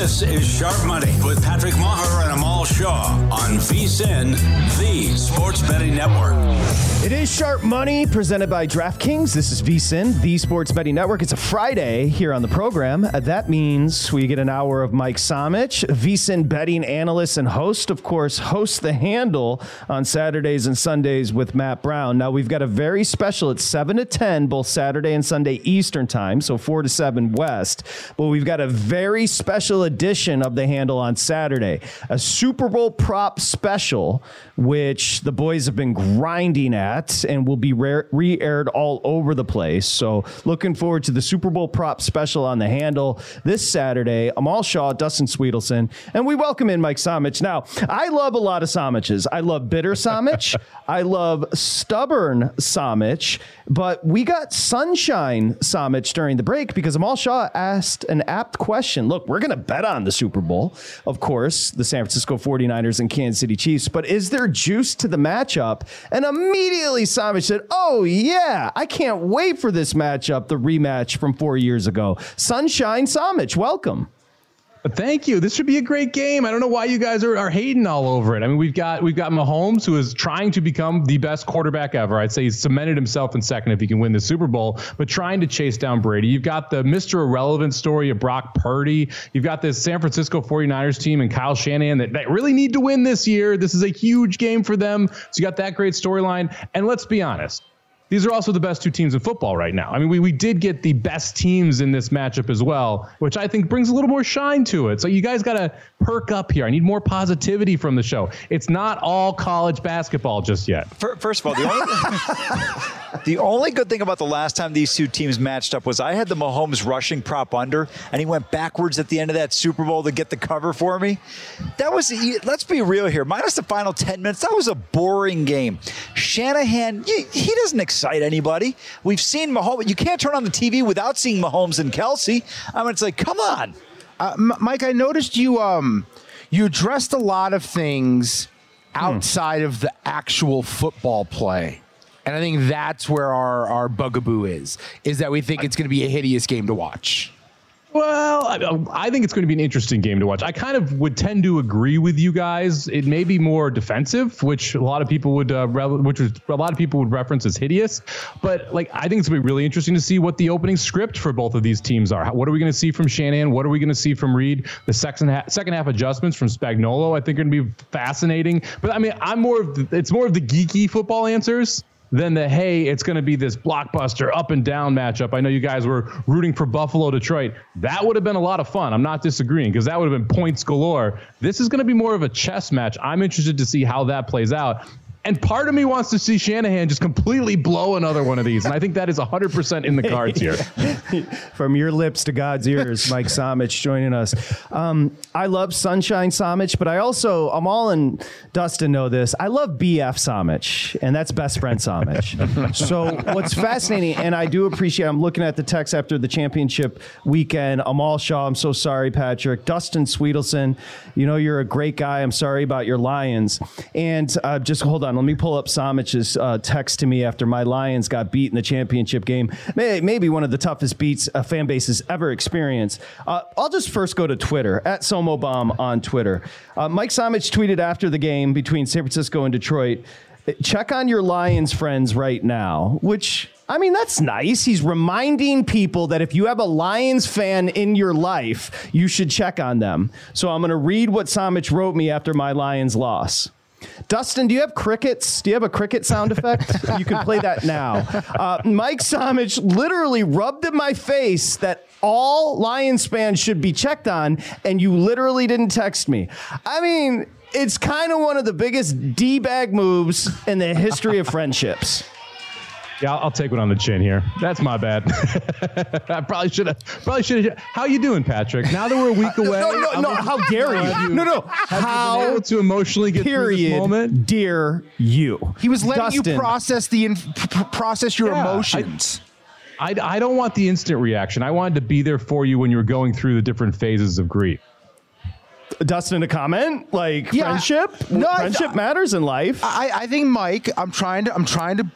This is Sharp Money with Patrick Meagher and Amal Shah on VSIN, the Sports Betting Network. It is Sharp Money presented by DraftKings. This is VSIN, the Sports Betting Network. It's a Friday here on the program. Uh, that means we get an hour of Mike Somich, VSIN betting analyst and host. Of course, hosts the handle on Saturdays and Sundays with Matt Brown. Now we've got a very special. It's seven to ten, both Saturday and Sunday Eastern time, so four to seven West. But we've got a very special edition of the handle on Saturday, a Super Bowl prop special, which the boys have been grinding at and will be re aired all over the place. So, looking forward to the Super Bowl prop special on the handle this Saturday. Amal Shah, Dustin Swedelson, and we welcome in Mike Somich. Now, I love a lot of Somiches. I love bitter Somich, I love stubborn Somich, but we got sunshine Somich during the break because Amal Shah asked an apt question. Look, we're going to bet on the Super Bowl, of course, the San Francisco 49ers and Kansas City Chiefs, but is there juice to the matchup? And immediately Simon said, Oh, yeah, I can't wait for this matchup, the rematch from four years ago. Sunshine Somich, welcome. Thank you. This should be a great game. I don't know why you guys are, are hating all over it. I mean, we've got we've got Mahomes who is trying to become the best quarterback ever. I'd say he's cemented himself in second if he can win the Super Bowl, but trying to chase down Brady. You've got the Mr. Irrelevant story of Brock Purdy. You've got this San Francisco 49ers team and Kyle Shanahan that, that really need to win this year. This is a huge game for them. So you got that great storyline. And let's be honest, these are also the best two teams in football right now. I mean, we, we did get the best teams in this matchup as well, which I think brings a little more shine to it. So you guys got to perk up here. I need more positivity from the show. It's not all college basketball just yet. First of all, the only, the only good thing about the last time these two teams matched up was I had the Mahomes rushing prop under, and he went backwards at the end of that Super Bowl to get the cover for me. That was, let's be real here, minus the final 10 minutes, that was a boring game. Shanahan, he doesn't excite anybody. We've seen Mahomes. You can't turn on the TV without seeing Mahomes and Kelce. I mean, it's like, come on. Uh, Mike, I noticed you um, you addressed a lot of things outside hmm. of the actual football play. And I think that's where our, our bugaboo is, is that we think it's going to be a hideous game to watch. Well, I, I, think it's going to be an interesting game to watch. I kind of would tend to agree with you guys. It may be more defensive, which a lot of people would, uh, re- which was, a lot of people would reference as hideous. But like, I think it's going to be really interesting to see what the opening script for both of these teams are. What are we going to see from Shanahan? What are we going to see from Reid? The second half, second half adjustments from Spagnuolo, I think, are going to be fascinating. But I mean, I'm more of the, it's more of the geeky football answers than the hey, it's going to be this blockbuster up and down matchup. I know you guys were rooting for Buffalo Detroit. That would have been a lot of fun. I'm not disagreeing because that would have been points galore. This is going to be more of a chess match. I'm interested to see how that plays out. And part of me wants to see Shanahan just completely blow another one of these. And I think that is 100% in the cards here. From your lips to God's ears, Mike Somich joining us. Um, I love Sunshine Somich, but I also, Amal and Dustin know this. I love BF Somich, and that's best friend Somich. so what's fascinating, and I do appreciate, I'm looking at the text after the championship weekend. Amal Shah, I'm so sorry, Patrick. Dustin Swedelson, you know you're a great guy. I'm sorry about your Lions. And uh, just hold on, let me pull up Somich's uh, text to me after my Lions got beat in the championship game. May, maybe one of the toughest beats a fan base has ever experienced. Uh, I'll just first go to Twitter at Somobomb on Twitter. Uh, Mike Somich tweeted after the game between San Francisco and Detroit. Check on your Lions friends right now, which I mean, that's nice. He's reminding people that if you have a Lions fan in your life, you should check on them. So I'm going to read what Somich wrote me after my Lions loss. Dustin, do you have crickets? Do you have a cricket sound effect? you can play that now. Uh, Mike Somich literally rubbed in my face that all Lions fans should be checked on, and you literally didn't text me. I mean, it's kind of one of the biggest D bag moves in the history of friendships. Yeah, I'll, take one on the chin here. That's my bad. I probably should have. Probably should have. How you doing, Patrick? Now that we're a week away. No, no, I'm no. How dare you? No, no. How to emotionally get through this moment? dear you. He was letting Dustin, you process the inf- process your Yeah, emotions. I, I don't want the instant reaction. I wanted to be there for you when you were going through the different phases of grief. Dustin, a comment like Yeah. friendship. No, I- friendship matters in life. I, I think Mike, I'm trying to I'm trying to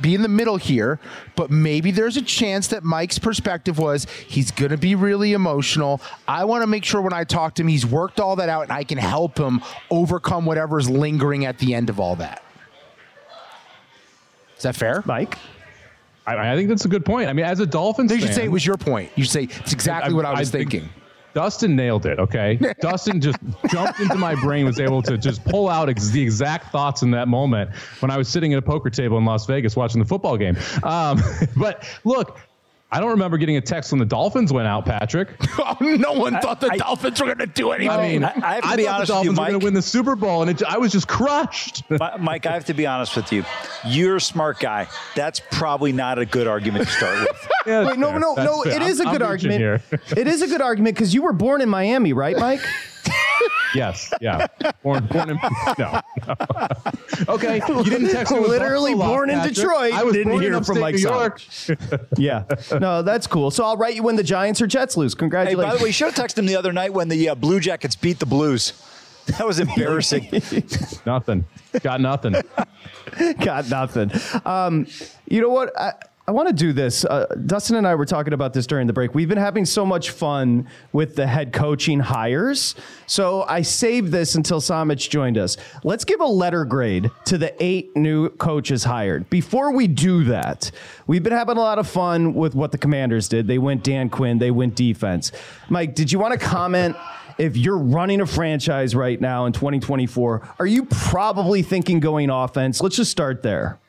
be in the middle here, but maybe there's a chance that Mike's perspective was he's going to be really emotional. I want to make sure when I talk to him, he's worked all that out and I can help him overcome whatever's lingering at the end of all that. Is that fair? Mike, I, I think that's a good point. I mean, as a Dolphins fan, should say it was your point. You should say it's exactly what I was think thinking. Dustin nailed it. Okay, Dustin just jumped into my brain, was able to just pull out ex- the exact thoughts in that moment when I was sitting at a poker table in Las Vegas watching the football game. Um, but look, I don't remember getting a text when the Dolphins went out, Patrick. Oh, no one thought the I- Dolphins were going to do anything. I mean, I- I have to be thought honest the with you, Dolphins were going to win the Super Bowl, and it, I was just crushed. Mike, I have to be honest with you. You're a smart guy. That's probably not a good argument to start with. Yeah, Wait, no, fair. no, no. fair. It is a I'm- good argument. it is a good argument because you were born in Miami, right, Mike? Yes, yeah. Born, born in no. no. okay, you didn't text me. with Literally Buffalo, born in Detroit, I was didn't born hear in from upstate Mike New York. yeah. No, that's cool. So I'll write you when the Giants or Jets lose. Hey, Congratulations. by the way, you should have texted him the other night when the uh, Blue Jackets beat the Blues. That was embarrassing. Nothing. Got nothing. Got nothing. Um, you know what? I, I want to do this. Uh, Dustin and I were talking about this during the break. We've been having so much fun with the head coaching hires. So I saved this until Somich joined us. Let's give a letter grade to the eight new coaches hired. Before we do that, we've been having a lot of fun with what the commanders did. They went Dan Quinn, they went defense. Mike, did you want to comment? If you're running a franchise right now in 2024, are you probably thinking going offense? Let's just start there.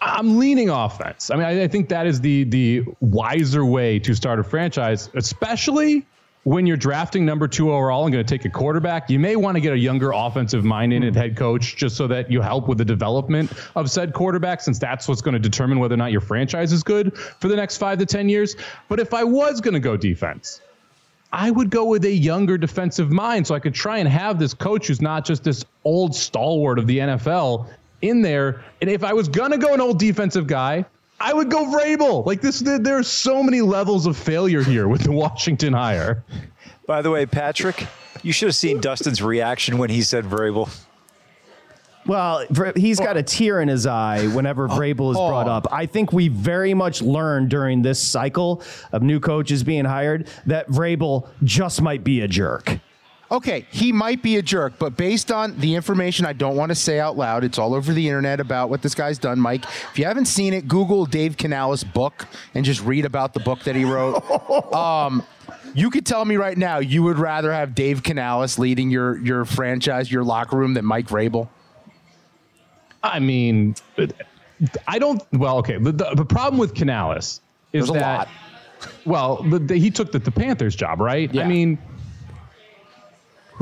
I'm leaning offense. I mean, I, I think that is the the wiser way to start a franchise, especially when you're drafting number two overall and going to take a quarterback. You may want to get a younger offensive minded mm-hmm. head coach just so that you help with the development of said quarterback, since that's what's going to determine whether or not your franchise is good for the next five to ten years. But if I was going to go defense, I would go with a younger defensive mind so I could try and have this coach who's not just this old stalwart of the NFL in there. And if I was going to go an old defensive guy, I would go Vrabel. Like this, there there are so many levels of failure here with the Washington hire. By the way, Patrick, you should have seen Dustin's reaction when he said Vrabel. Well, he's got a oh. tear in his eye whenever oh. Vrabel is brought oh. up. I think we very much learned during this cycle of new coaches being hired that Vrabel just might be a jerk. Okay, he might be a jerk, but based on the information I don't want to say out loud, it's all over the internet about what this guy's done, Mike. If you haven't seen it, Google Dave Canales' book and just read about the book that he wrote. um, you could tell me right now you would rather have Dave Canales leading your your franchise, your locker room, than Mike Vrabel. I mean, I don't. Well, okay. The, the, the problem with Canales is There's a that, lot. well, the, the, he took the, the Panthers job, right? Yeah. I mean,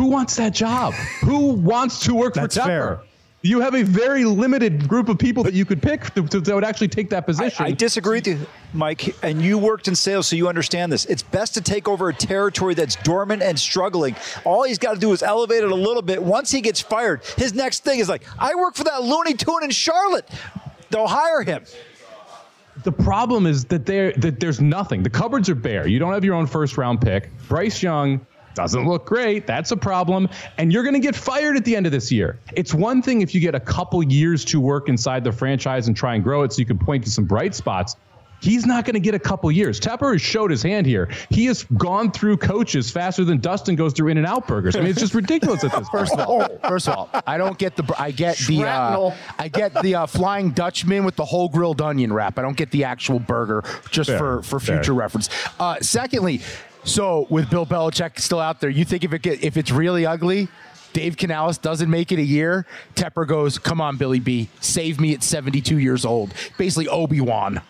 who wants that job? who wants to work That's for Tepper? fair. You have a very limited group of people that you could pick to, to, that would actually take that position. I, I disagree with you, Mike. And you worked in sales, so you understand this. It's best to take over a territory that's dormant and struggling. All he's got to do is elevate it a little bit. Once he gets fired, his next thing is like, I work for that Looney Tune in Charlotte. They'll hire him. The problem is that there that there's nothing. The cupboards are bare. You don't have your own first round pick. Bryce Young doesn't look great. That's a problem. And you're going to get fired at the end of this year. It's one thing if you get a couple years to work inside the franchise and try and grow it so you can point to some bright spots. He's not going to get a couple years. Tepper has showed his hand here. He has gone through coaches faster than Dustin goes through In and Out burgers. I mean, it's just ridiculous at this. First of all, first of all, I don't get the. I get the. Uh, I get the uh, Flying Dutchman with the whole grilled onion wrap. I don't get the actual burger, just Fair, for for fair. future reference. Uh, secondly, so with Bill Belichick still out there, you think if it get, if it's really ugly. Dave Canales doesn't make it a year. Tepper goes, "Come on, Billy B, save me at 72 years old." Basically, Obi Wan.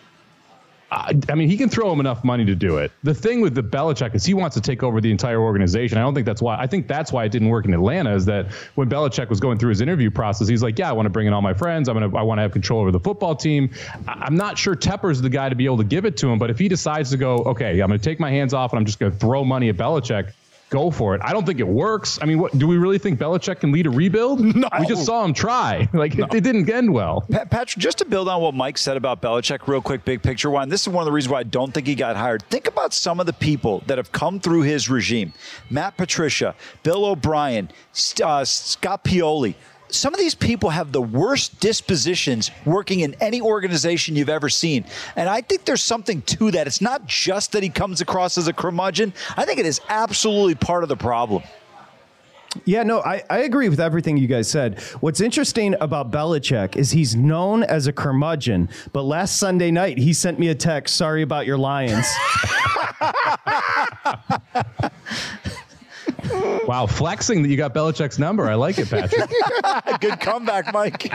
I mean, he can throw him enough money to do it. The thing with the Belichick is he wants to take over the entire organization. I don't think that's why. I think that's why it didn't work in Atlanta. Is that when Belichick was going through his interview process, he's like, "Yeah, I want to bring in all my friends. I'm gonna, I want to have control over the football team." I- I'm not sure Tepper's the guy to be able to give it to him. But if he decides to go, okay, I'm to take my hands off and I'm just to throw money at Belichick. Go for it. I don't think it works. I mean, what do we really think Belichick can lead a rebuild? No. We just saw him try. Like it, it didn't end well. Pat, Patrick, just to build on what Mike said about Belichick, real quick, big picture one. This is one of the reasons why I don't think he got hired. Think about some of the people that have come through his regime: Matt Patricia, Bill O'Brien, uh, Scott Pioli. Some of these people have the worst dispositions working in any organization you've ever seen. And I think there's something to that. It's not just that he comes across as a curmudgeon, I think it is absolutely part of the problem. Yeah, no, I, I agree with everything you guys said. What's interesting about Belichick is he's known as a curmudgeon, but last Sunday night he sent me a text, sorry about your Lions. Wow, flexing that you got Belichick's number. I like it, Patrick. Good comeback, Mike.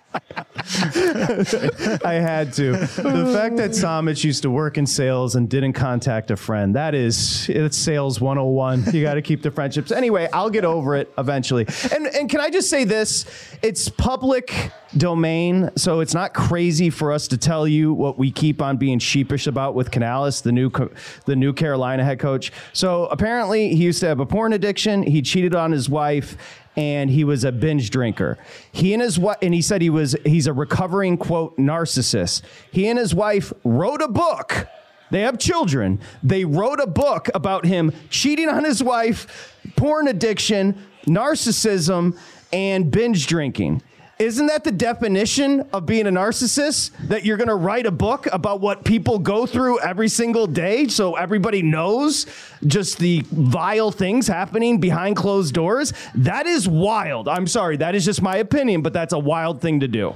I had to. The fact that Somich used to work in sales and didn't contact a friend, that is, it's sales 101. You got to keep the friendships. Anyway, I'll get over it eventually. And, and can I just say this? It's public domain, so it's not crazy for us to tell you what we keep on being sheepish about with Canales, the new, the new Carolina head coach. So apparently he used to have a porn addiction. He cheated on his wife and he was a binge drinker. He and his wife, and he said he was he's a recovering quote narcissist. He and his wife wrote a book. They have children. They wrote a book about him cheating on his wife, porn addiction, narcissism, and binge drinking. Isn't that the definition of being a narcissist? That you're going to write a book about what people go through every single day so everybody knows just the vile things happening behind closed doors? That is wild. I'm sorry. That is just my opinion, but that's a wild thing to do.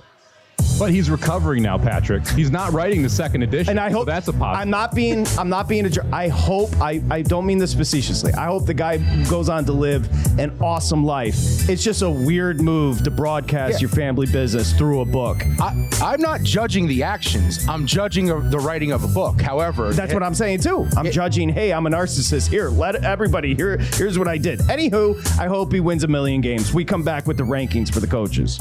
But he's recovering now, Patrick. He's not writing the second edition. And I hope so that's a positive. I'm not being. I'm not being a. jer- I hope. I. I don't mean this facetiously. I hope the guy goes on to live an awesome life. It's just a weird move to broadcast Yeah. your family business through a book. I, I'm not judging the actions. I'm judging of the writing of a book. However, That's what I'm saying too. I'm judging. Hey, I'm a narcissist. Here, let everybody. Here, here's what I did. Anywho, I hope he wins a million games. We come back with the rankings for the coaches.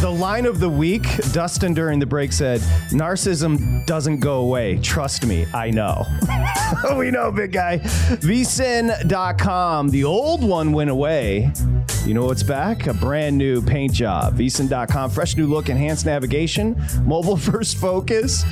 The line of the week, Dustin during the break said, Narcissism doesn't go away. Trust me, I know. we know, big guy. VSIN.com. The old one went away. You know what's back? A brand new paint job. VSIN.com. Fresh new look, enhanced navigation, mobile first focus.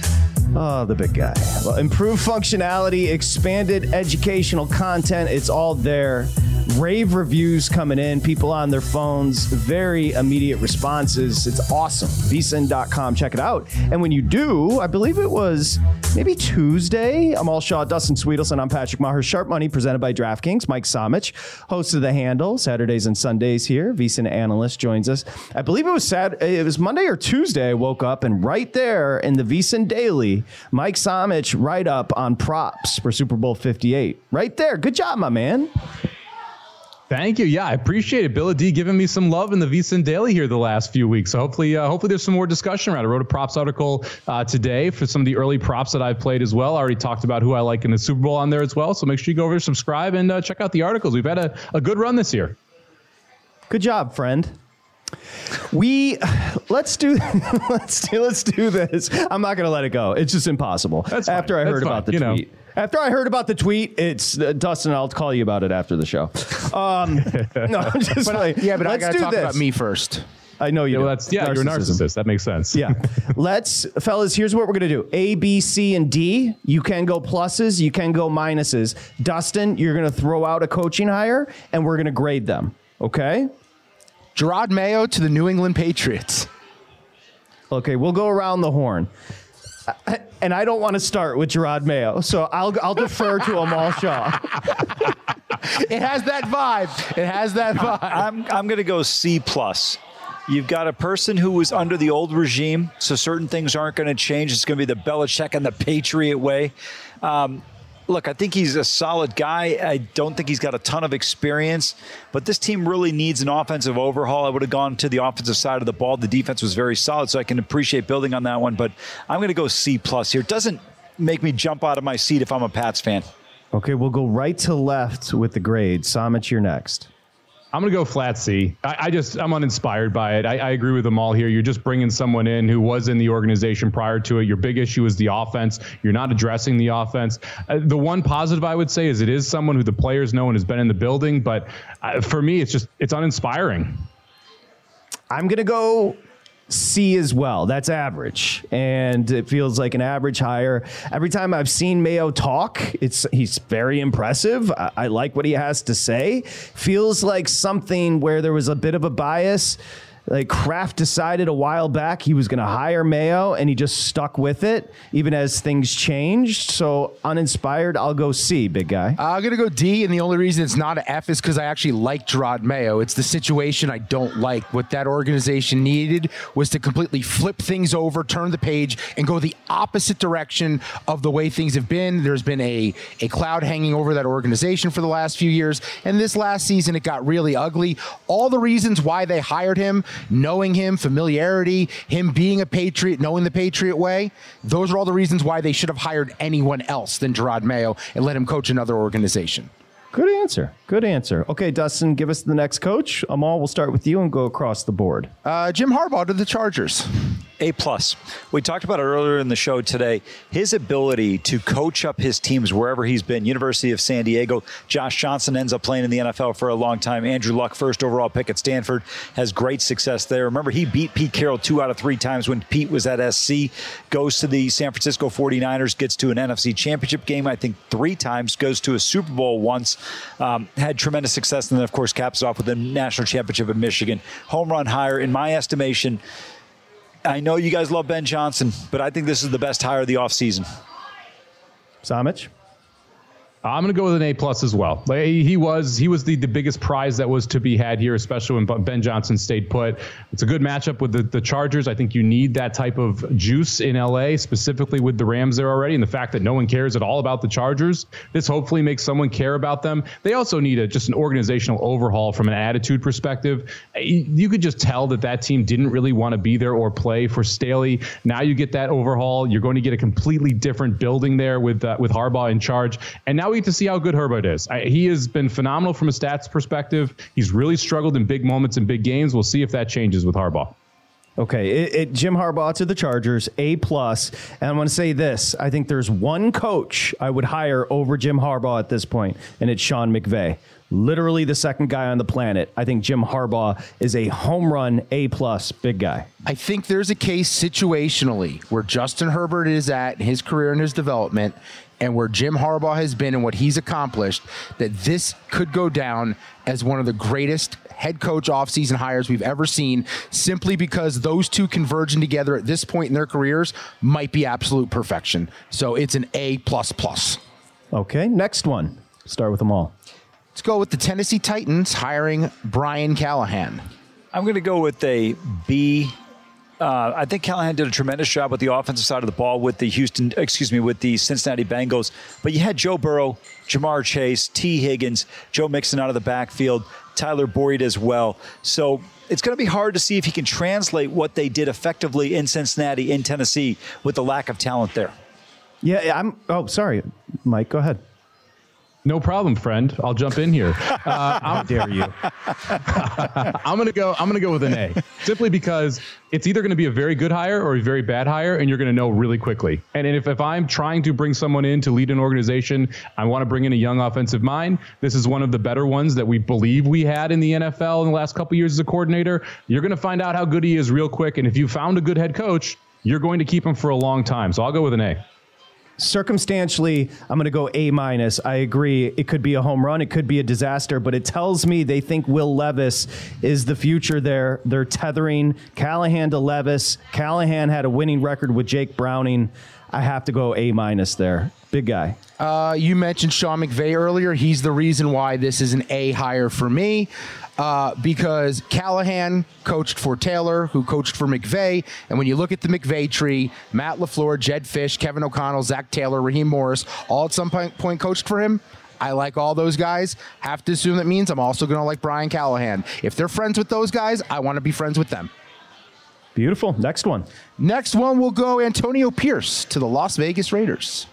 Oh, the big guy. Well, improved functionality, expanded educational content. It's all there. Rave reviews coming in, people on their phones, very immediate responses. It's awesome. vsin.com, check it out. And when you do, I believe it was maybe Tuesday. Amal Shah, Dustin Swedelson. I'm Patrick Meagher. Sharp Money presented by DraftKings. Mike Somich, host of the handle, Saturdays and Sundays here. VSIN analyst joins us. I believe it was Saturday, it was Monday or Tuesday. I woke up and right there in the VSIN Daily, Mike Somich write up on props for Super Bowl 58. Right there. Good job, my man. Thank you. Yeah, I appreciate it. Bill D giving me some love in the VSIN Daily here the last few weeks. So hopefully, uh, hopefully there's some more discussion around. I wrote a props article uh, today for some of the early props that I've played as well. I already talked about who I like in the Super Bowl on there as well. So make sure you go over, subscribe, and uh, check out the articles. We've had a, a good run this year. Good job, friend. We let's do let's do let's do this. I'm not going to let it go. It's just impossible. That's after. I That's heard fine. about the You know. Tweet. After I heard about the tweet, it's uh, Dustin. I'll call you about it after the show. Um, no, I'm just But I- like, yeah, but I let's got to do talk this. about me first. I know you. Yeah, well, that's, yeah you're a narcissist. That makes sense. Yeah. Let's, fellas, here's what we're going to do A, B, C, and D. You can go pluses, you can go minuses. Dustin, you're going to throw out a coaching hire, and we're going to grade them. Okay? Jerod Mayo to the New England Patriots. Okay, we'll go around the horn. I- And I don't want to start with Jerod Mayo, so I'll, I'll defer to Amal Shah. It has that vibe. It has that vibe. I'm I'm going to go C plus. You've got a person who was under the old regime, so certain things aren't going to change. It's going to be the Belichick and the Patriot way. Um, look, I think he's a solid guy. I don't think he's got a ton of experience, but this team really needs an offensive overhaul. I would have gone to the offensive side of the ball. The defense was very solid, so I can appreciate building on that one. But I'm going to go C plus here. Doesn't make me jump out of my seat if I'm a Pats fan. Okay, we'll go right to left with the grade. Somich, you're next. I'm gonna go flat C. I, I just I'm uninspired by it. I, I agree with Amal here. You're just bringing someone in who was in the organization prior to it. Your big issue is the offense. You're not addressing the offense. Uh, the one positive I would say is it is someone who the players know and has been in the building. But uh, for me, it's just it's uninspiring. I'm going to go C as well. That's average. And it feels like an average hire. Every time I've seen Mayo talk, it's he's very impressive. I, I like what he has to say. Feels like something where there was a bit of a bias. Like Kraft decided a while back he was going to hire Mayo and he just stuck with it even as things changed. So uninspired, I'll go C, big guy. Uh, I'm gonna go D, and the only reason it's not an F is because I actually like Jerod Mayo. It's the situation I don't like. What that organization needed was to completely flip things over, turn the page, and go the opposite direction of the way things have been. There's been a a cloud hanging over that organization for the last few years, and this last season it got really ugly. All the reasons why they hired him, knowing him, familiarity, him being a Patriot, knowing the Patriot way, those are all the reasons why they should have hired anyone else than Jerod Mayo and let him coach another organization. Good answer. Good answer. Okay, Dustin, give us the next coach. Amal, we'll start with you and go across the board. Uh, Jim Harbaugh to the Chargers. A plus. We talked about it earlier in the show today. His ability to coach up his teams wherever he's been. University of San Diego. Josh Johnson ends up playing in the NFL for a long time. Andrew Luck, first overall pick at Stanford, has great success there. Remember, he beat Pete Carroll two out of three times when Pete was at SC. Goes to the San Francisco 49ers, gets to an NFC championship game, I think three times, goes to a Super Bowl once. Um, had tremendous success, and then, of course, caps off with the national championship at Michigan. Home run hire, in my estimation I know you guys love Ben Johnson, but I think this is the best hire of the offseason. Somich? I'm going to go with an A plus as well. Like, he was he was the, the biggest prize that was to be had here, especially when Ben Johnson stayed put. It's a good matchup with the, the Chargers. I think you need that type of juice in LA, specifically with the Rams there already, and the fact that no one cares at all about the Chargers. This hopefully makes someone care about them. They also need a just an organizational overhaul from an attitude perspective. You could just tell that that team didn't really want to be there or play for Staley. Now you get that overhaul. You're going to get a completely different building there with uh, with Harbaugh in charge, and now wait to see how good Herbert is. I, he has been phenomenal from a stats perspective. He's really struggled in big moments and big games. We'll see if that changes with Harbaugh. Okay, it, it, Jim Harbaugh to the Chargers, A plus. And I want to say this: I think there's one coach I would hire over Jim Harbaugh at this point, and it's Sean McVay. Literally the second guy on the planet. I think Jim Harbaugh is a home run A plus big guy. I think there's a case situationally where Justin Herbert is at his career and his development, and where Jim Harbaugh has been and what he's accomplished, that this could go down as one of the greatest head coach offseason hires we've ever seen, simply because those two converging together at this point in their careers might be absolute perfection. So it's an A plus plus. Okay, next one. Start with Amal. Let's go with the Tennessee Titans hiring Brian Callahan. I'm going to go with a B uh, I think Callahan did a tremendous job with the offensive side of the ball with the Houston, excuse me, with the Cincinnati Bengals. But you had Joe Burrow, Ja'Marr Chase, Tee Higgins, Joe Mixon out of the backfield, Tyler Boyd as well. So it's going to be hard to see if he can translate what they did effectively in Cincinnati, in Tennessee, with the lack of talent there. Yeah, I'm. Oh, sorry, Mike. Go ahead. No problem, friend. I'll jump in here. Uh, How dare you? I'm gonna go. I'm gonna go with an A, simply because it's either going to be a very good hire or a very bad hire, and you're going to know really quickly. And if, if I'm trying to bring someone in to lead an organization, I want to bring in a young offensive mind. This is one of the better ones that we believe we had in the NFL in the last couple years as a coordinator. You're going to find out how good he is real quick, and if you found a good head coach, you're going to keep him for a long time. So I'll go with an A circumstantially, I'm going to go A minus. I agree. It could be a home run. It could be a disaster, but it tells me they think Will Levis is the future there. They're tethering Callahan to Levis. Callahan had a winning record with Jake Browning. I have to go A minus there. Big guy. Uh, you mentioned Sean McVay earlier. He's the reason why this is an A higher for me uh, because Callahan coached for Taylor, who coached for McVay. And when you look at the McVay tree, Matt LaFleur, Jedd Fisch, Kevin O'Connell, Zac Taylor, Raheem Morris, all at some point, point coached for him. I like all those guys. Have to assume that means I'm also going to like Brian Callahan. If they're friends with those guys, I want to be friends with them. Beautiful. Next one. Next one will go Antonio Pierce to the Las Vegas Raiders.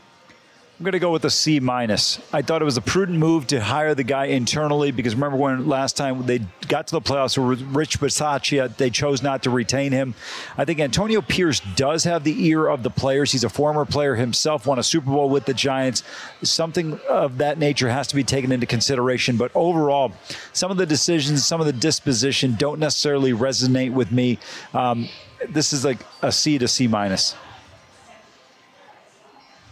I'm going to go with a C minus. I thought it was a prudent move to hire the guy internally because remember when last time they got to the playoffs with Rich Bisaccia, they chose not to retain him. I think Antonio Pierce does have the ear of the players. He's a former player himself, won a Super Bowl with the Giants. Something of that nature has to be taken into consideration. But overall, some of the decisions, some of the disposition don't necessarily resonate with me. Um, this is like a C to C minus.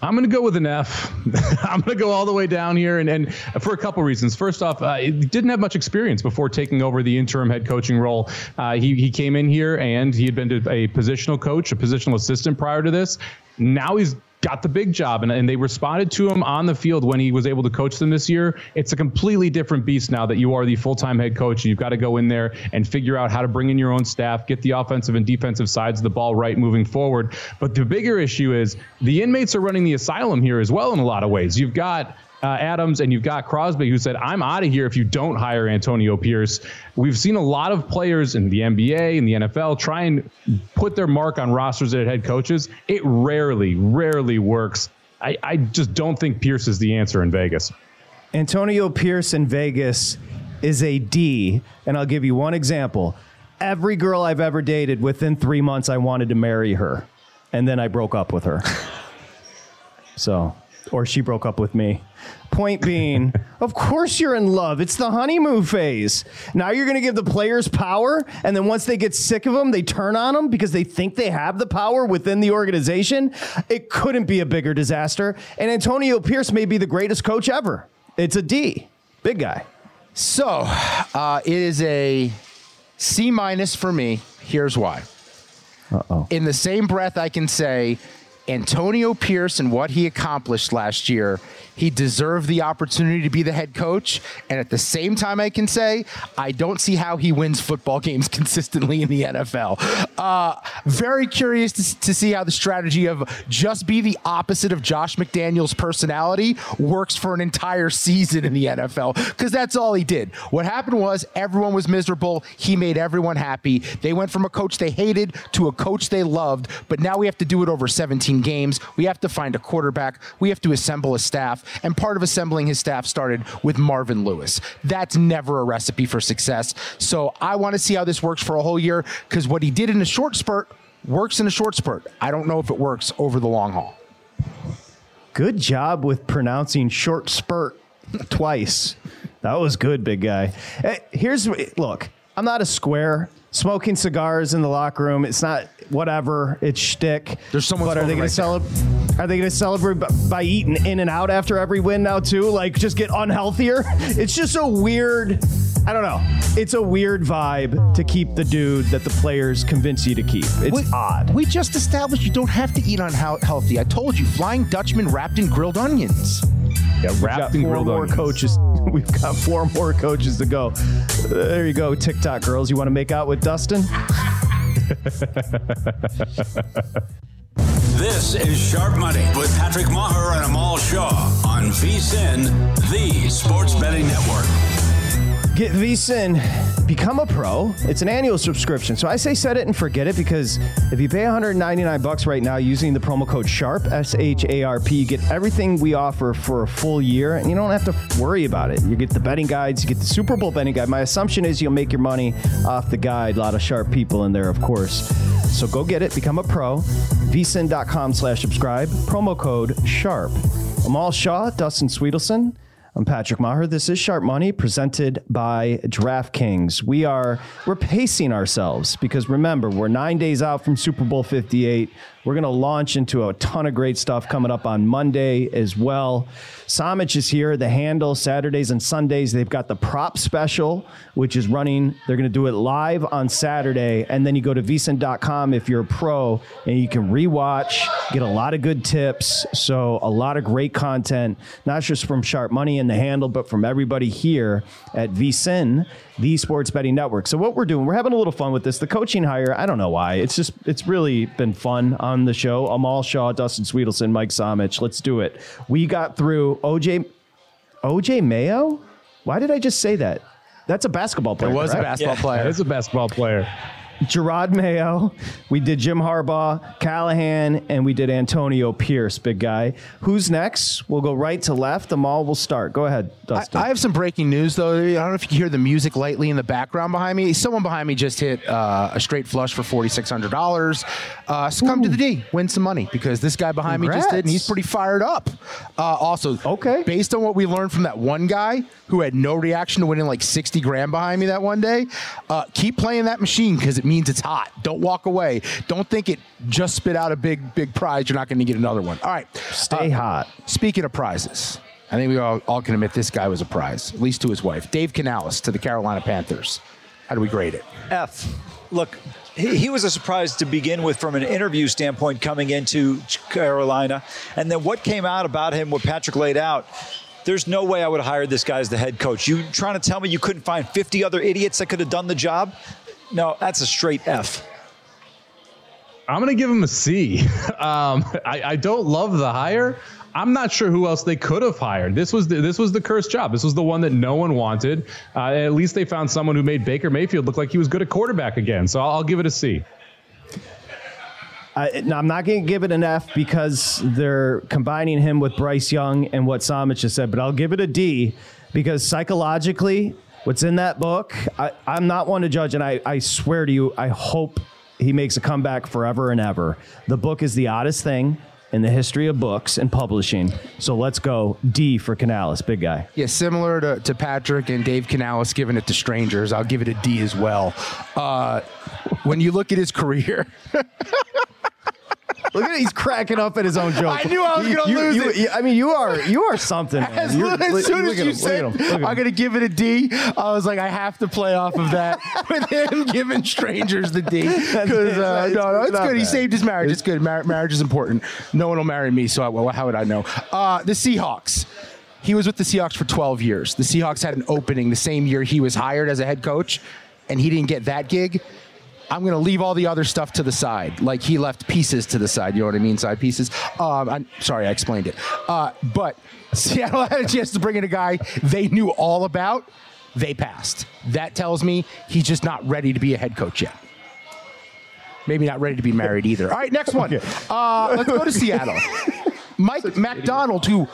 I'm going to go with an F. I'm going to go all the way down here, and, and for a couple reasons. First off, uh, he didn't have much experience before taking over the interim head coaching role. Uh, he, he came in here and he had been a positional coach, a positional assistant prior to this. Now he's got the big job and, and they responded to him on the field when he was able to coach them this year. It's a completely different beast now that you are the full time head coach. You've got to go in there and figure out how to bring in your own staff, get the offensive and defensive sides of the ball right moving forward. But the bigger issue is the inmates are running the asylum here as well in a lot of ways. You've got uh, Adams and you've got Crosby who said, I'm out of here if you don't hire Antonio Pierce. We've seen a lot of players in the NBA and the NFL try and put their mark on rosters at head coaches. It rarely, rarely works. I, I just don't think Pierce is the answer in Vegas. Antonio Pierce in Vegas is a D, and I'll give you one example. Every girl I've ever dated, within three months, I wanted to marry her, and then I broke up with her. so or she broke up with me. Point being, of course you're in love. It's the honeymoon phase. Now you're going to give the players power, and then once they get sick of them, they turn on them because they think they have the power within the organization. It couldn't be a bigger disaster. And Antonio Pierce may be the greatest coach ever. It's a D, big guy. So uh, it is a C minus for me. Here's why. Uh-oh. In the same breath, I can say Antonio Pierce and what he accomplished last year, he deserved the opportunity to be the head coach. And at the same time, I can say I don't see how he wins football games consistently in the NFL. Uh, very curious to, to see how the strategy of just be the opposite of Josh McDaniels' personality works for an entire season in the NFL because that's all he did. What happened was everyone was miserable. He made everyone happy. They went from a coach they hated to a coach they loved, but now we have to do it over 17 games. We have to find a quarterback. We have to assemble a staff. And part of assembling his staff started with Marvin Lewis. That's never a recipe for success. So I want to see how this works for a whole year because what he did in a short spurt works in a short spurt. I don't know if it works over the long haul. Good job with pronouncing short spurt twice. That was good, big guy. Hey, here's look. I'm not a square. Smoking cigars in the locker room. It's not whatever. It's shtick. There's someone But are they going to to celebrate? Are they going to celebrate by eating in and out after every win now too? Like just get unhealthier? It's just a weird. I don't know. It's a weird vibe to keep the dude that the players convince you to keep. It's we, odd. We just established you don't have to eat unhealthy. I told you, Flying Dutchman wrapped in grilled onions. Yeah, We've wrapped got in four grilled more onions. coaches. We've got four more coaches to go. There you go, TikTok girls. You want to make out with Dustin? This is Sharp Money with Patrick Meagher and Amal Shah on VSIN, the Sports Betting Network. Get VSIN, become a pro. It's an annual subscription. So I say set it and forget it because if you pay 199 bucks right now using the promo code SHARP, S H A R P, you get everything we offer for a full year and you don't have to worry about it. You get the betting guides, you get the Super Bowl betting guide. My assumption is you'll make your money off the guide. A lot of sharp people in there, of course. So go get it, become a pro. vsin.com slash subscribe, promo code SHARP. Amal Shah, Dustin Swedelson. I'm Patrick Meagher. This is Sharp Money presented by DraftKings. We are we're pacing ourselves because remember, we're 9 days out from Super Bowl 58. We're going to launch into a ton of great stuff coming up on Monday as well. Somich is here, the handle Saturdays and Sundays. They've got the prop special, which is running. They're going to do it live on Saturday. And then you go to vsin.com if you're a pro and you can rewatch, get a lot of good tips. So, a lot of great content, not just from Sharp Money and the handle, but from everybody here at vsin, the Sports Betting Network. So, what we're doing, we're having a little fun with this. The coaching hire, I don't know why. It's just, it's really been fun on the show. Amal Shah, Dustin Swedelson, Mike Somich. Let's do it. We got through OJ, OJ Mayo? Why did I just say that? That's a basketball player. It was a correct? basketball player. He's a basketball player. Jerod Mayo. We did Jim Harbaugh, Callahan, and we did Antonio Pierce, big guy. Who's next? We'll go right to left. The mall will start. Go ahead, I, Dustin. I have some breaking news, though. I don't know if you can hear the music lightly in the background behind me. Someone behind me just hit uh, a straight flush for forty six hundred dollars. Uh, so come to the D, win some money because this guy behind me just did, and he's pretty fired up. Uh, also, Okay. based on what we learned from that one guy who had no reaction to winning like sixty grand behind me that one day, uh, keep playing that machine because it means it's hot. Don't walk away. Don't think it just spit out a big big prize. You're not going to get another one. All right, Stay Uh, hot. Speaking of prizes, I think we all, all can admit this guy was a prize, at least to his wife. Dave Canales to the Carolina Panthers. How do we grade it? F. Look, he, he was a surprise to begin with from an interview standpoint coming into Carolina. And then what came out about him, what Patrick laid out, there's no way I would have hired this guy as the head coach. You trying to tell me you couldn't find 50 other idiots that could have done the job? No, that's a straight F. I'm going to give him a C. Um, I, I don't love the hire. I'm not sure who else they could have hired. This was the, this was the cursed job. This was the one that no one wanted. Uh, at least they found someone who made Baker Mayfield look like he was good at quarterback again. So I'll, I'll give it a C. I, no, I'm not going to give it an F because they're combining him with Bryce Young and what Somich just said, but I'll give it a D because psychologically, what's in that book, I, I'm not one to judge, and I, I swear to you, I hope he makes a comeback forever and ever. The book is the oddest thing in the history of books and publishing. So let's go D for Canales, big guy. Yeah, similar to, to Patrick and Dave Canales giving it to strangers, I'll give it a D as well. Uh, when you look at his career, Look at it, he's cracking up at his own joke. I knew I was You- gonna you- lose you- it. I mean, you are you are something. As, as soon as you him, look said at him, look at. I'm to give it a D, I was like, I have to play off of that with him giving strangers the D. Because uh, it's- no, no, it's it's good. He saved his marriage. It's good. Mar- marriage is important. No one will marry me, so I, well, how would I know? Uh, the Seahawks. He was with the Seahawks for 12 years. The Seahawks had an opening the same year he was hired as a head coach, and he didn't get that gig. I'm going to leave all the other stuff to the side. Like he left pieces to the side. You know what I mean? Side pieces. Um, I'm sorry, I explained it. Uh, but Seattle had a chance to bring in a guy they knew all about. They passed. That tells me he's just not ready to be a head coach yet. Maybe not ready to be married either. All right, next one. Uh, let's go to Seattle. Mike Macdonald, who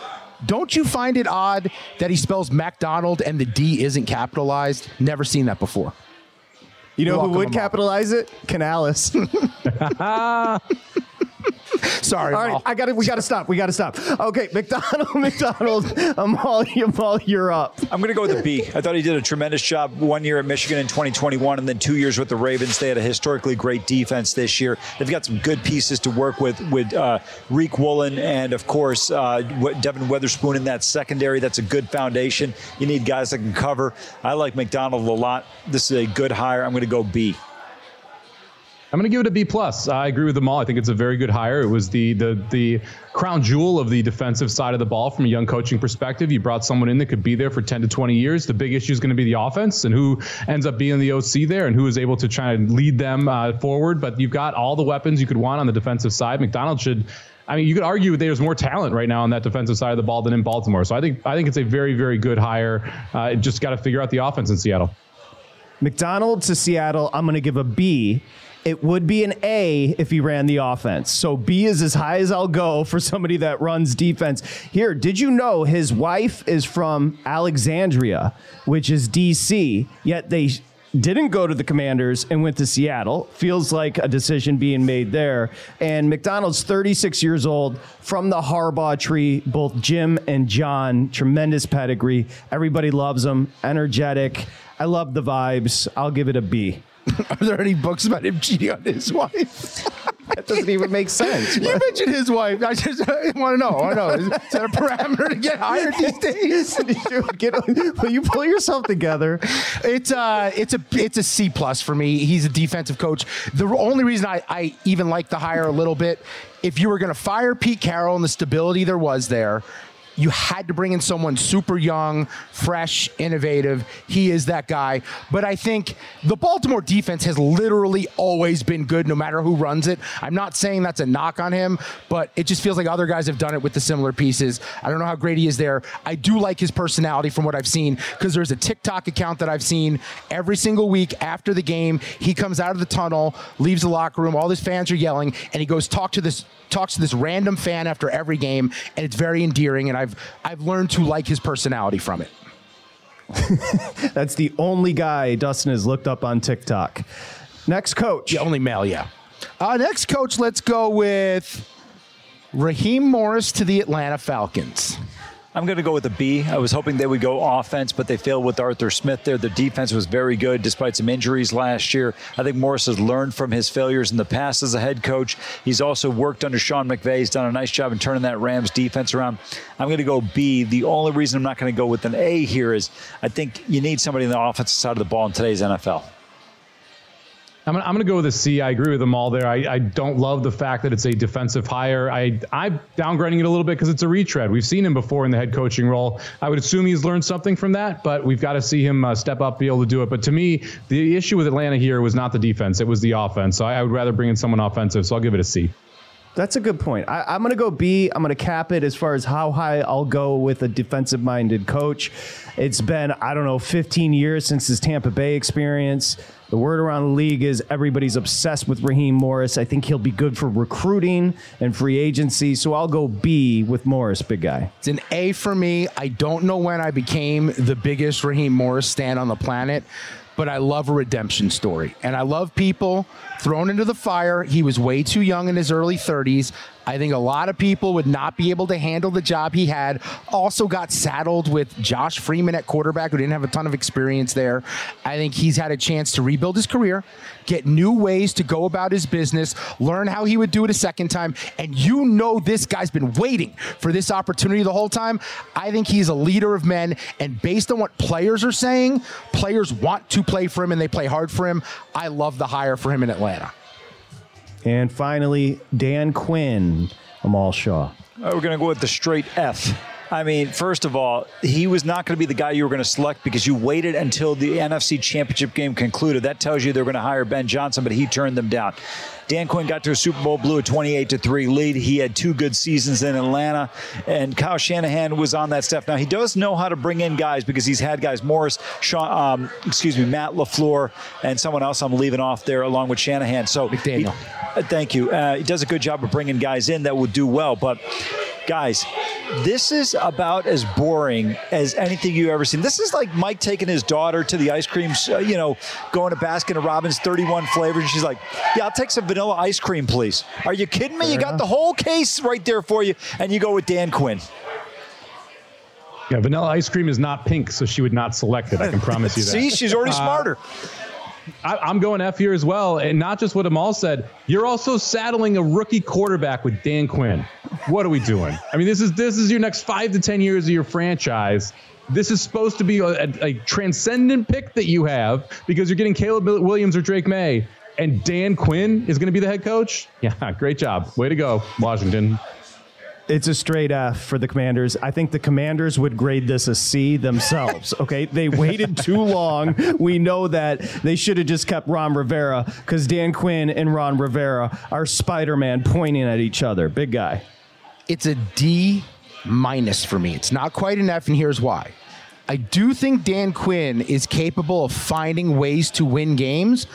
don't you find it odd that he spells Macdonald and the D isn't capitalized? Never seen that before. You know who would him up. capitalize it? Canales. Sorry, All right, Mal. I got to We got to stop. We got to stop. Okay, Macdonald. Macdonald. Amal, Amal, you're up. I'm going to go with a B. I thought he did a tremendous job one year at Michigan in 2021 and then two years with the Ravens. They had a historically great defense this year. They've got some good pieces to work with, with uh, Riq Woolen and, of course, uh, Devon Witherspoon in that secondary. That's a good foundation. You need guys that can cover. I like Macdonald a lot. This is a good hire. I'm going to go B. I'm going to give it a B plus. I agree with them all. I think it's a very good hire. It was the the the crown jewel of the defensive side of the ball from a young coaching perspective. You brought someone in that could be there for 10 to 20 years. The big issue is going to be the offense and who ends up being the OC there and who is able to try and lead them uh, forward. But you've got all the weapons you could want on the defensive side. Macdonald should. I mean, you could argue there's more talent right now on that defensive side of the ball than in Baltimore. So I think I think it's a very very good hire. Uh, just got to figure out the offense in Seattle. Macdonald to Seattle, I'm going to give a B. It would be an A if he ran the offense. So B is as high as I'll go for somebody that runs defense. Here, did you know his wife is from Alexandria, which is DC, yet they didn't go to the Commanders and went to Seattle. Feels like a decision being made there. And Macdonald's 36 years old from the Harbaugh tree, both Jim and John, tremendous pedigree. Everybody loves him, energetic. I love the vibes. I'll give it a B. Are there any books about him cheating on his wife? That doesn't even make sense. you mentioned his wife. I just want to know. I know. Is, that a parameter to get hired these days? Dude, get, will you pull yourself together? It's uh it's a it's a C plus for me. He's a defensive coach. The only reason I, I even like the hire a little bit, if you were gonna fire Pete Carroll and the stability there was there, you had to bring in someone super young, fresh, innovative. He is that guy. But I think the Baltimore defense has literally always been good no matter who runs it. I'm not saying that's a knock on him, but it just feels like other guys have done it with the similar pieces. I don't know how great he is there. I do like his personality from what I've seen because there's a TikTok account that I've seen every single week after the game. He comes out of the tunnel, leaves the locker room, all his fans are yelling, and he goes talk to this talks to this random fan after every game, and it's very endearing. And I've I've learned to like his personality from it. That's the only guy Dustin has looked up on TikTok. Next coach. Yeah, only male, yeah. Uh, next coach, let's go with Raheem Morris to the Atlanta Falcons. I'm going to go with a B. I was hoping they would go offense, but they failed with Arthur Smith there. The defense was very good despite some injuries last year. I think Morris has learned from his failures in the past as a head coach. He's also worked under Sean McVay. He's done a nice job in turning that Rams defense around. I'm going to go B. The only reason I'm not going to go with an A here is I think you need somebody on the offensive side of the ball in today's NFL. I'm gonna, I'm gonna go with a C. I agree with them all there. I, I don't love the fact that it's a defensive hire. I I'm downgrading it a little bit because it's a retread. We've seen him before in the head coaching role. I would assume he's learned something from that, but we've got to see him uh, step up, be able to do it. But to me, the issue with Atlanta here was not the defense; it was the offense. So I, I would rather bring in someone offensive. So I'll give it a C. That's a good point. I, I'm going to go B. I'm going to cap it as far as how high I'll go with a defensive minded coach. It's been, I don't know, 15 years since his Tampa Bay experience. The word around the league is everybody's obsessed with Raheem Morris. I think he'll be good for recruiting and free agency. So I'll go B with Morris, big guy. It's an A for me. I don't know when I became the biggest Raheem Morris stan on the planet, but I love a redemption story. And I love people thrown into the fire. He was way too young in his early 30s. I think a lot of people would not be able to handle the job he had. Also got saddled with Josh Freeman at quarterback, who didn't have a ton of experience there. I think he's had a chance to rebuild his career, get new ways to go about his business, learn how he would do it a second time. And you know this guy's been waiting for this opportunity the whole time. I think he's a leader of men. And based on what players are saying, players want to play for him and they play hard for him. I love the hire for him in Atlanta. And finally, Dan Quinn, Amal Shah. We're going to go with the straight F. I mean, first of all, he was not going to be the guy you were going to select because you waited until the NFC Championship game concluded. That tells you they're going to hire Ben Johnson, but he turned them down. Dan Quinn got to a Super Bowl, blew a 28 to 3 lead. He had two good seasons in Atlanta, and Kyle Shanahan was on that staff. Now, he does know how to bring in guys because he's had guys Morris, Sean, um, excuse me, Matt LaFleur, and someone else I'm leaving off there along with Shanahan. So, McDaniel. He, uh, thank you. Uh, he does a good job of bringing guys in that will do well, but guys, this is about as boring as anything you've ever seen. This is like Mike taking his daughter to the ice cream, uh, you know, going to Baskin and Robbins, 31 flavors, and she's like, "Yeah, I'll take some vanilla ice cream, please." Are you kidding me? you got the whole case right there for you, and you go with Dan Quinn. Yeah, vanilla ice cream is not pink, so she would not select it. I can promise you that. See, she's already Uh, smarter. I, am going F here as well, and not just what Amal said. You're also saddling a rookie quarterback with Dan Quinn. What are we doing? I mean, this is this is your next five to ten years of your franchise. This is supposed to be a, a, a transcendent pick that you have because you're getting Caleb Williams or Drake Maye, and Dan Quinn is going to be the head coach. Yeah, great job, way to go, Washington. It's a straight F for the Commanders. I think the Commanders would grade this a C themselves. Okay, they waited too long. We know that they should have just kept Ron Rivera because Dan Quinn and Ron Rivera are Spider-Man pointing at each other. Big guy. It's a D minus for me. It's not quite an F, and here's why. I do think Dan Quinn is capable of finding ways to win games,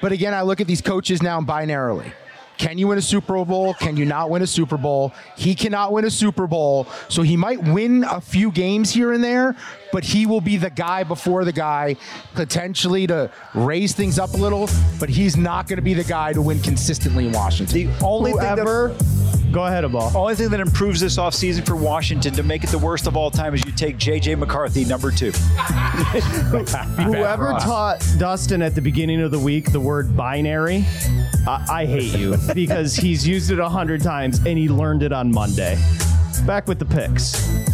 but again, I look at these coaches now binarily. Can you win a Super Bowl? Can you not win a Super Bowl? He cannot win a Super Bowl, so he might win a few games here and there, but he will be the guy before the guy, potentially to raise things up a little, but he's not going to be the guy to win consistently in Washington. The only Whoever, go ahead, Amal. Only thing that improves this offseason for Washington to make it the worst of all time is you take J.J. McCarthy, number two. Whoever taught Dustin at the beginning of the week the word binary, I, I hate you because he's used it a hundred times and he learned it on Monday. Back with the picks.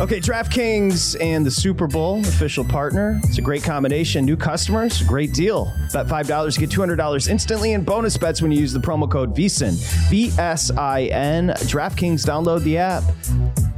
Okay, DraftKings and the Super Bowl official partner. It's a great combination. New customers, great deal. Bet $5, get $200 instantly in bonus bets when you use the promo code VSIN. V S I N. DraftKings, download the app.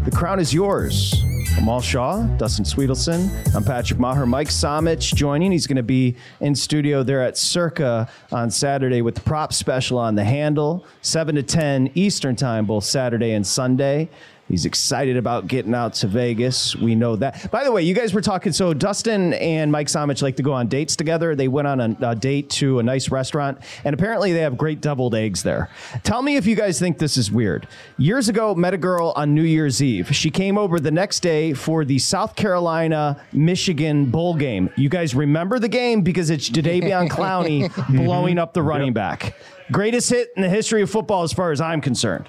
The crown is yours. Amal Shah, Dustin Swedelson. I'm Patrick Meagher. Mike Somich joining. He's going to be in studio there at Circa on Saturday with the prop special on the handle, 7 to 10 Eastern Time, both Saturday and Sunday. He's excited about getting out to Vegas. We know that. By the way, you guys were talking. So Dustin and Mike Somich like to go on dates together. They went on a, a date to a nice restaurant, and apparently they have great deviled eggs there. Tell me if you guys think this is weird. Years ago, met a girl on New Year's Eve. She came over the next day for the South Carolina Michigan bowl game. You guys remember the game because it's Jadeveon Clowney mm-hmm. blowing up the running back. Greatest hit in the history of football, as far as I'm concerned.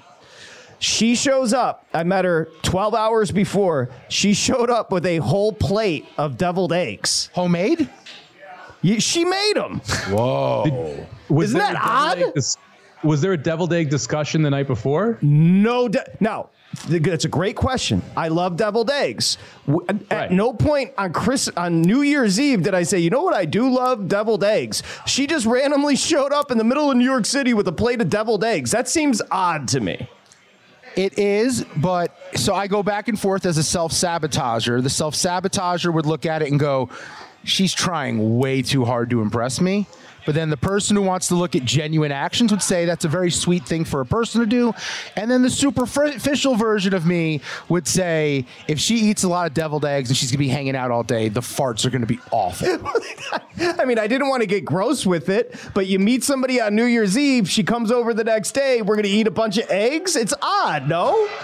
She shows up. I met her 12 hours before. She showed up with a whole plate of deviled eggs. Homemade? she made them. Whoa. Was Isn't there that a deviled odd? egg dis- was there a deviled egg discussion the night before? No, de- now th- that's a great question. I love deviled eggs. W- At no point on Chris on New Year's Eve did I say, you know what I do love deviled eggs. She just randomly showed up in the middle of New York City with a plate of deviled eggs. That seems odd to me. It is, but so I go back and forth as a self sabotager. The self sabotager would look at it and go, she's trying way too hard to impress me. But then the person who wants to look at genuine actions would say that's a very sweet thing for a person to do. And then the superficial version of me would say if she eats a lot of deviled eggs and she's going to be hanging out all day, the farts are going to be awful. I mean, I didn't want to get gross with it, but you meet somebody on New Year's Eve, she comes over the next day, we're going to eat a bunch of eggs? It's odd, no?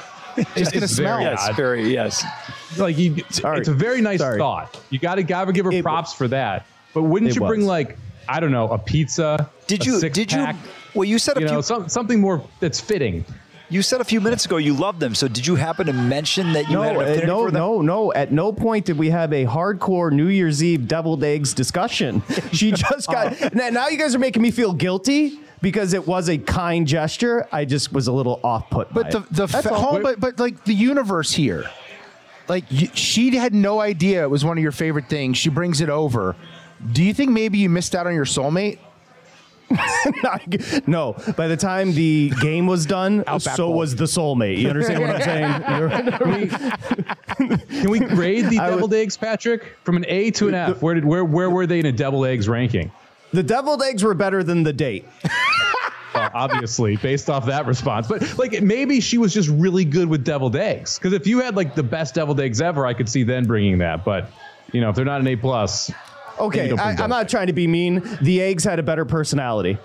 It's gonna smell. Yes, odd. very, yes. Like you, it's, it's a very nice Sorry. thought. You got to give her props for that. But wouldn't It you bring like I don't know a pizza? Did a you- six did you- well, you said a you know few- some, something more that's fitting. You said a few minutes ago you love them. So did you happen to mention that you No, had an uh, no, for them? no, no. At no point did we have a hardcore New Year's Eve deviled eggs discussion. She just got. now, now you guys are making me feel guilty because it was a kind gesture. I just was a little off put. But the the fa- home, but but like the universe here, like y- she had no idea it was one of your favorite things. She brings it over. Do you think maybe you missed out on your soulmate? no, by the time the game was done, Outback so Bowl. was the soulmate. You understand what I'm saying? Can we grade the I would- deviled eggs, Patrick, from an A to an F? Where did where where were they in a deviled eggs ranking? the deviled eggs were better than the date. Well, obviously, based off that response, but like maybe she was just really good with deviled eggs. Because if you had like the best deviled eggs ever, I could see then bringing that. But you know, if they're not an A plus, Okay, I, I'm not trying to be mean. The eggs had a better personality.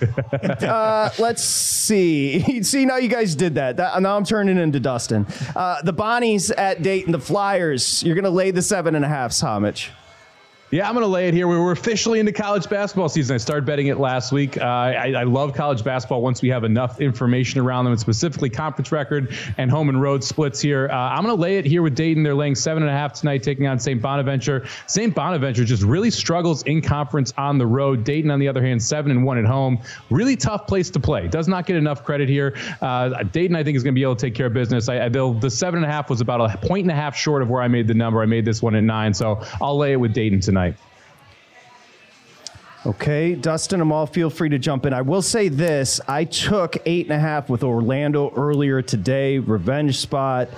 uh, let's see. see, now you guys did that. that now I'm turning into Dustin. Uh, the Bonnies at Dayton, the Flyers. You're going to lay the seven and a half, Homage. Yeah, I'm going to lay it here. We were officially into college basketball season. I started betting it last week. Uh, I, I love college basketball once we have enough information around them, and specifically conference record and home and road splits here. Uh, I'm going to lay it here with Dayton. They're laying seven and a half tonight, taking on St. Bonaventure. St. Bonaventure just really struggles in conference on the road. Dayton, on the other hand, seven and one at home. Really tough place to play. Does not get enough credit here. Uh, Dayton, I think, is going to be able to take care of business. I, I, the seven and a half was about a point and a half short of where I made the number. I made this one at nine, so I'll lay it with Dayton tonight. Okay, Dustin, I'm all feel free to jump in. I will say this I took eight and a half with Orlando earlier today, revenge spot.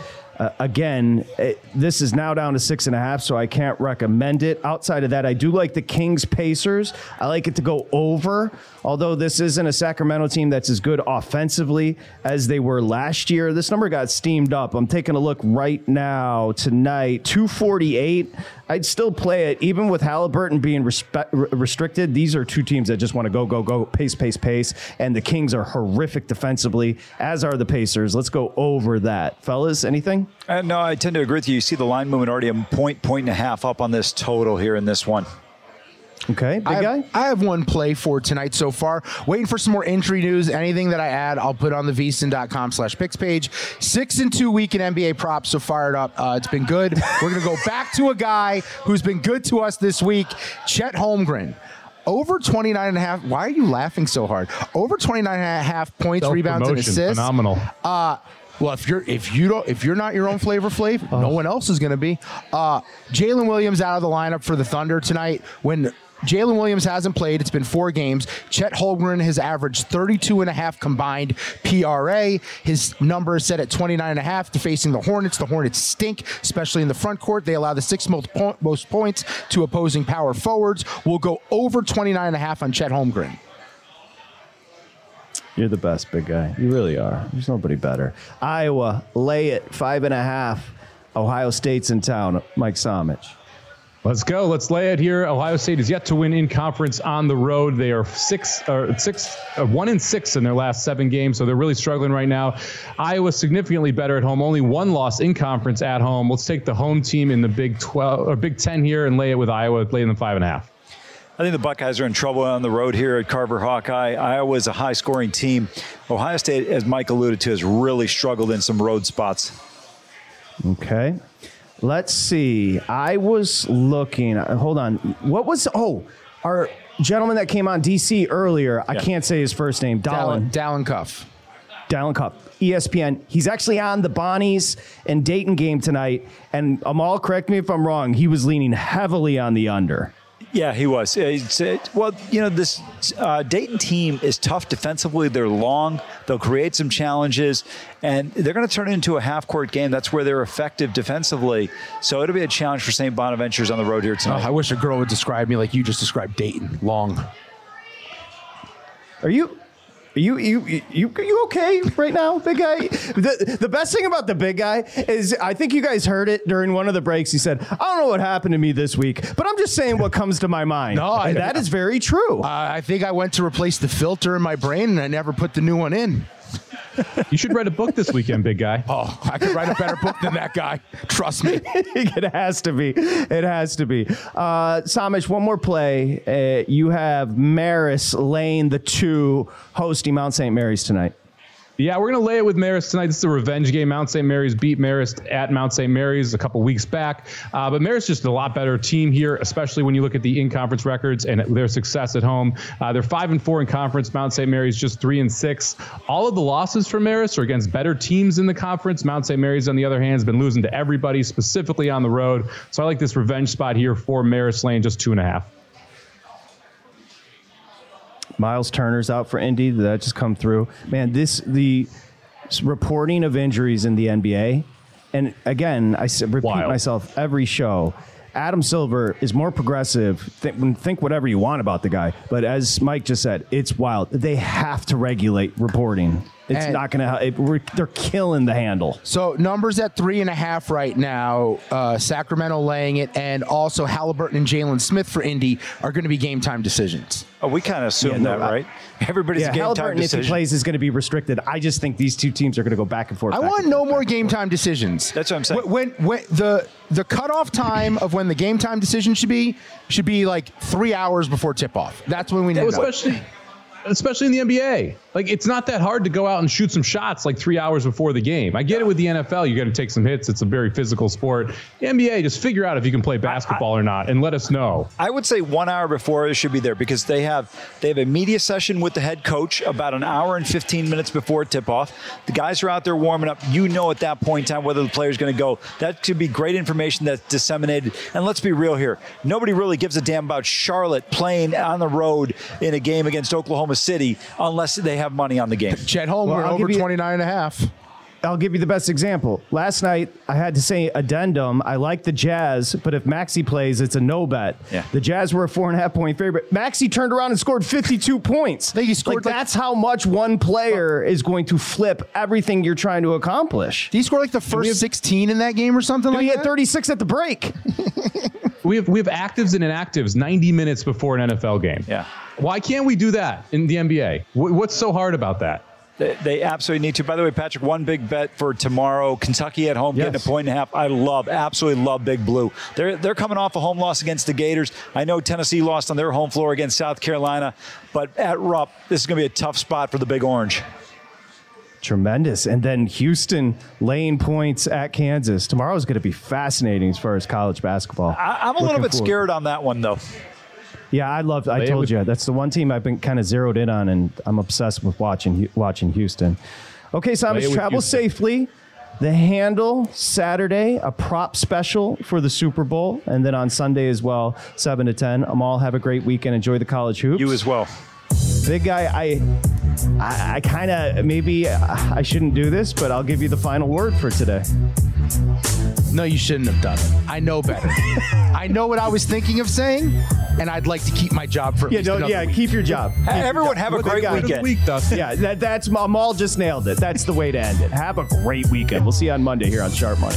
Uh, again, it, this is now down to six and a half, so I can't recommend it. Outside of that, I do like the Kings Pacers. I like it to go over, although this isn't a Sacramento team that's as good offensively as they were last year. This number got steamed up. I'm taking a look right now tonight, 248. I'd still play it, even with Halliburton being respe- restricted. These are two teams that just want to go, go, go, pace, pace, pace. And the Kings are horrific defensively, as are the Pacers. Let's go over that. Fellas, anything? Uh, no, I tend to agree with you. You see the line movement already a point, point and a half up on this total here in this one. Okay, big I guy. have, I have one play for tonight so far. Waiting for some more entry news. Anything that I add, I'll put on the vsin.com slash picks page. Six and two week in NBA props, so fired up. Uh, it's been good. We're going to go back to a guy who's been good to us this week, Chet Holmgren. Over 29 and a half. Why are you laughing so hard? Over 29 and a half points, rebounds, and assists. phenomenal. Uh, well, if you're if you don't if you're not your own flavor Flav, no one else is going to be. Uh, Jalen Williams out of the lineup for the Thunder tonight. When Jalen Williams hasn't played. It's been four games. Chet Holmgren has averaged 32 and a half combined PRA. His number is set at 29 and a half to facing the Hornets. The Hornets stink, especially in the front court. They allow the sixth most, most points to opposing power forwards. We'll go over 29 and a half on Chet Holmgren. You're the best, big guy. You really are. There's nobody better. Iowa, lay it, five and a half. Ohio State's in town. Mike Somich. Let's go. Let's lay it here. Ohio State is yet to win in conference on the road. They are six or six, uh, one in six in their last seven games, so they're really struggling right now. Iowa significantly better at home. Only one loss in conference at home. Let's take the home team in the Big Twelve or Big Ten here and lay it with Iowa, lay them five and a half. I think the Buckeyes are in trouble on the road here at Carver Hawkeye. Iowa is a high scoring team. Ohio State, as Mike alluded to, has really struggled in some road spots. Okay. Let's see. I was looking. Hold on. What was? Oh, our gentleman that came on DC earlier. I can't say his first name. Dalen. Dalen, Dalen Cuff. Dalen Cuff. E ESPN. He's actually on the Bonnies and Dayton game tonight. And Amal, correct me if I'm wrong. He was leaning heavily on the under. Yeah, he was. Uh, It's, well, you know, this uh, Dayton team is tough defensively. They're long. They'll create some challenges, and they're going to turn it into a half court game. That's where they're effective defensively. So it'll be a challenge for St. Bonaventures on the road here Oh, tonight. I wish a girl would describe me like you just described Dayton. Long. Are you? Are you you you you okay right now, big guy? The the best thing about the big guy is I think you guys heard it during one of the breaks. He said, "I don't know what happened to me this week, but I'm just saying what comes to my mind." No, I- and that is very true. Uh, I think I went to replace the filter in my brain and I never put the new one in. You should write a book this weekend, big guy. Oh, I could write a better book than that guy. Trust me. it has to be. It has to be. Uh, Somich, one more play. Uh, you have Marist laying the two, hosting Mount St. Mary's tonight. Yeah, we're going to lay it with Marist tonight. This is a revenge game. Mount St. Mary's beat Marist at Mount St. Mary's a couple weeks back. Uh, but Marist just a lot better team here, especially when you look at the in-conference records and their success at home. Uh, they're five and four in conference. Mount St. Mary's just three and six. All of the losses for Marist are against better teams in the conference. Mount St. Mary's, on the other hand, has been losing to everybody, specifically on the road. So I like this revenge spot here for Marist Lane, just two and a half. Myles Turner's out for Indy. Did that just come through? Man, this the reporting of injuries in the NBA, and again, I repeat Wild. myself every show. Adam Silver is more progressive. Think, think whatever you want about the guy, but as Mike just said, it's wild. They have to regulate reporting. It's And- not going to. It, we're- they're killing the handle. So numbers at three and a half right now. Uh, Sacramento laying it, and also Halliburton and Jalen Smith for Indy are going to be game time decisions. Oh, we kind of assume Yeah, no, that, I- right? Everybody's yeah, a game time Halliburton, if he plays, is going to be restricted. I just think these two teams are going to go back and forth. I want no forth, more game time decisions. That's what I'm saying. When, when, when the the cutoff time of when the game time decision should be should be like three hours before tip off. That's when we know. especially especially in the NBA. Like it's not that hard to go out and shoot some shots like three hours before the game. I get it with the NFL, you got to take some hits. It's a very physical sport. The NBA, just figure out if you can play basketball or not, and let us know. I would say one hour before it should be there because they have they have a media session with the head coach about an hour and 15 minutes before tip off. The guys are out there warming up. You know at that point in time whether the player's going to go. That could be great information that's disseminated. And let's be real here. Nobody really gives a damn about Charlotte playing on the road in a game against Oklahoma City unless they have money on the game. Chet Holmgren Well, I'll over give 29 and a half. I'll give you the best example. Last night, I had to say addendum. I like the Jazz, but if Maxey plays, it's a no bet. Yeah. The Jazz were a four and a half point favorite. Maxey turned around and scored 52 points. think he scored Like, like- that's how much one player is going to flip everything you're trying to accomplish. Did he score like the first 16 in that game or something like he that? had 36 at the break. We have we have actives and inactives 90 minutes before an NFL game. Yeah. Why can't we do that in the NBA? What's so hard about that? They, they absolutely need to. By the way, Patrick, one big bet for tomorrow: Kentucky at home, getting a point and a half. I love, absolutely love Big Blue. They're they're coming off a home loss against the Gators. I know Tennessee lost on their home floor against South Carolina, but at Rupp, this is going to be a tough spot for the Big Orange. Tremendous. And then Houston laying points at Kansas. Tomorrow's going to be fascinating as far as college basketball. I, I'm a little bit forward. scared on that one, though. Yeah, I love. I told you that's the one team I've been kind of zeroed in on, and I'm obsessed with watching watching Houston. Okay, so I'm Lay it with travel Houston. safely. The Handle Saturday, a prop special for the Super Bowl, and then on Sunday as well, seven to ten. Amal, have a great weekend. Enjoy the college hoops. You as well. Big guy, I, I, I kind of maybe uh, I shouldn't do this, but I'll give you the final word for today. No, you shouldn't have done it. I know better. I know what I was thinking of saying, and I'd like to keep my job for at Yeah, least no, another yeah, week. keep your job. Keep your Everyone job. have a Good great guy. weekend. Week, Dustin. Yeah, that, that's Amal just nailed it. That's the way to end it. Have a great weekend. We'll see you on Monday here on Sharp Money.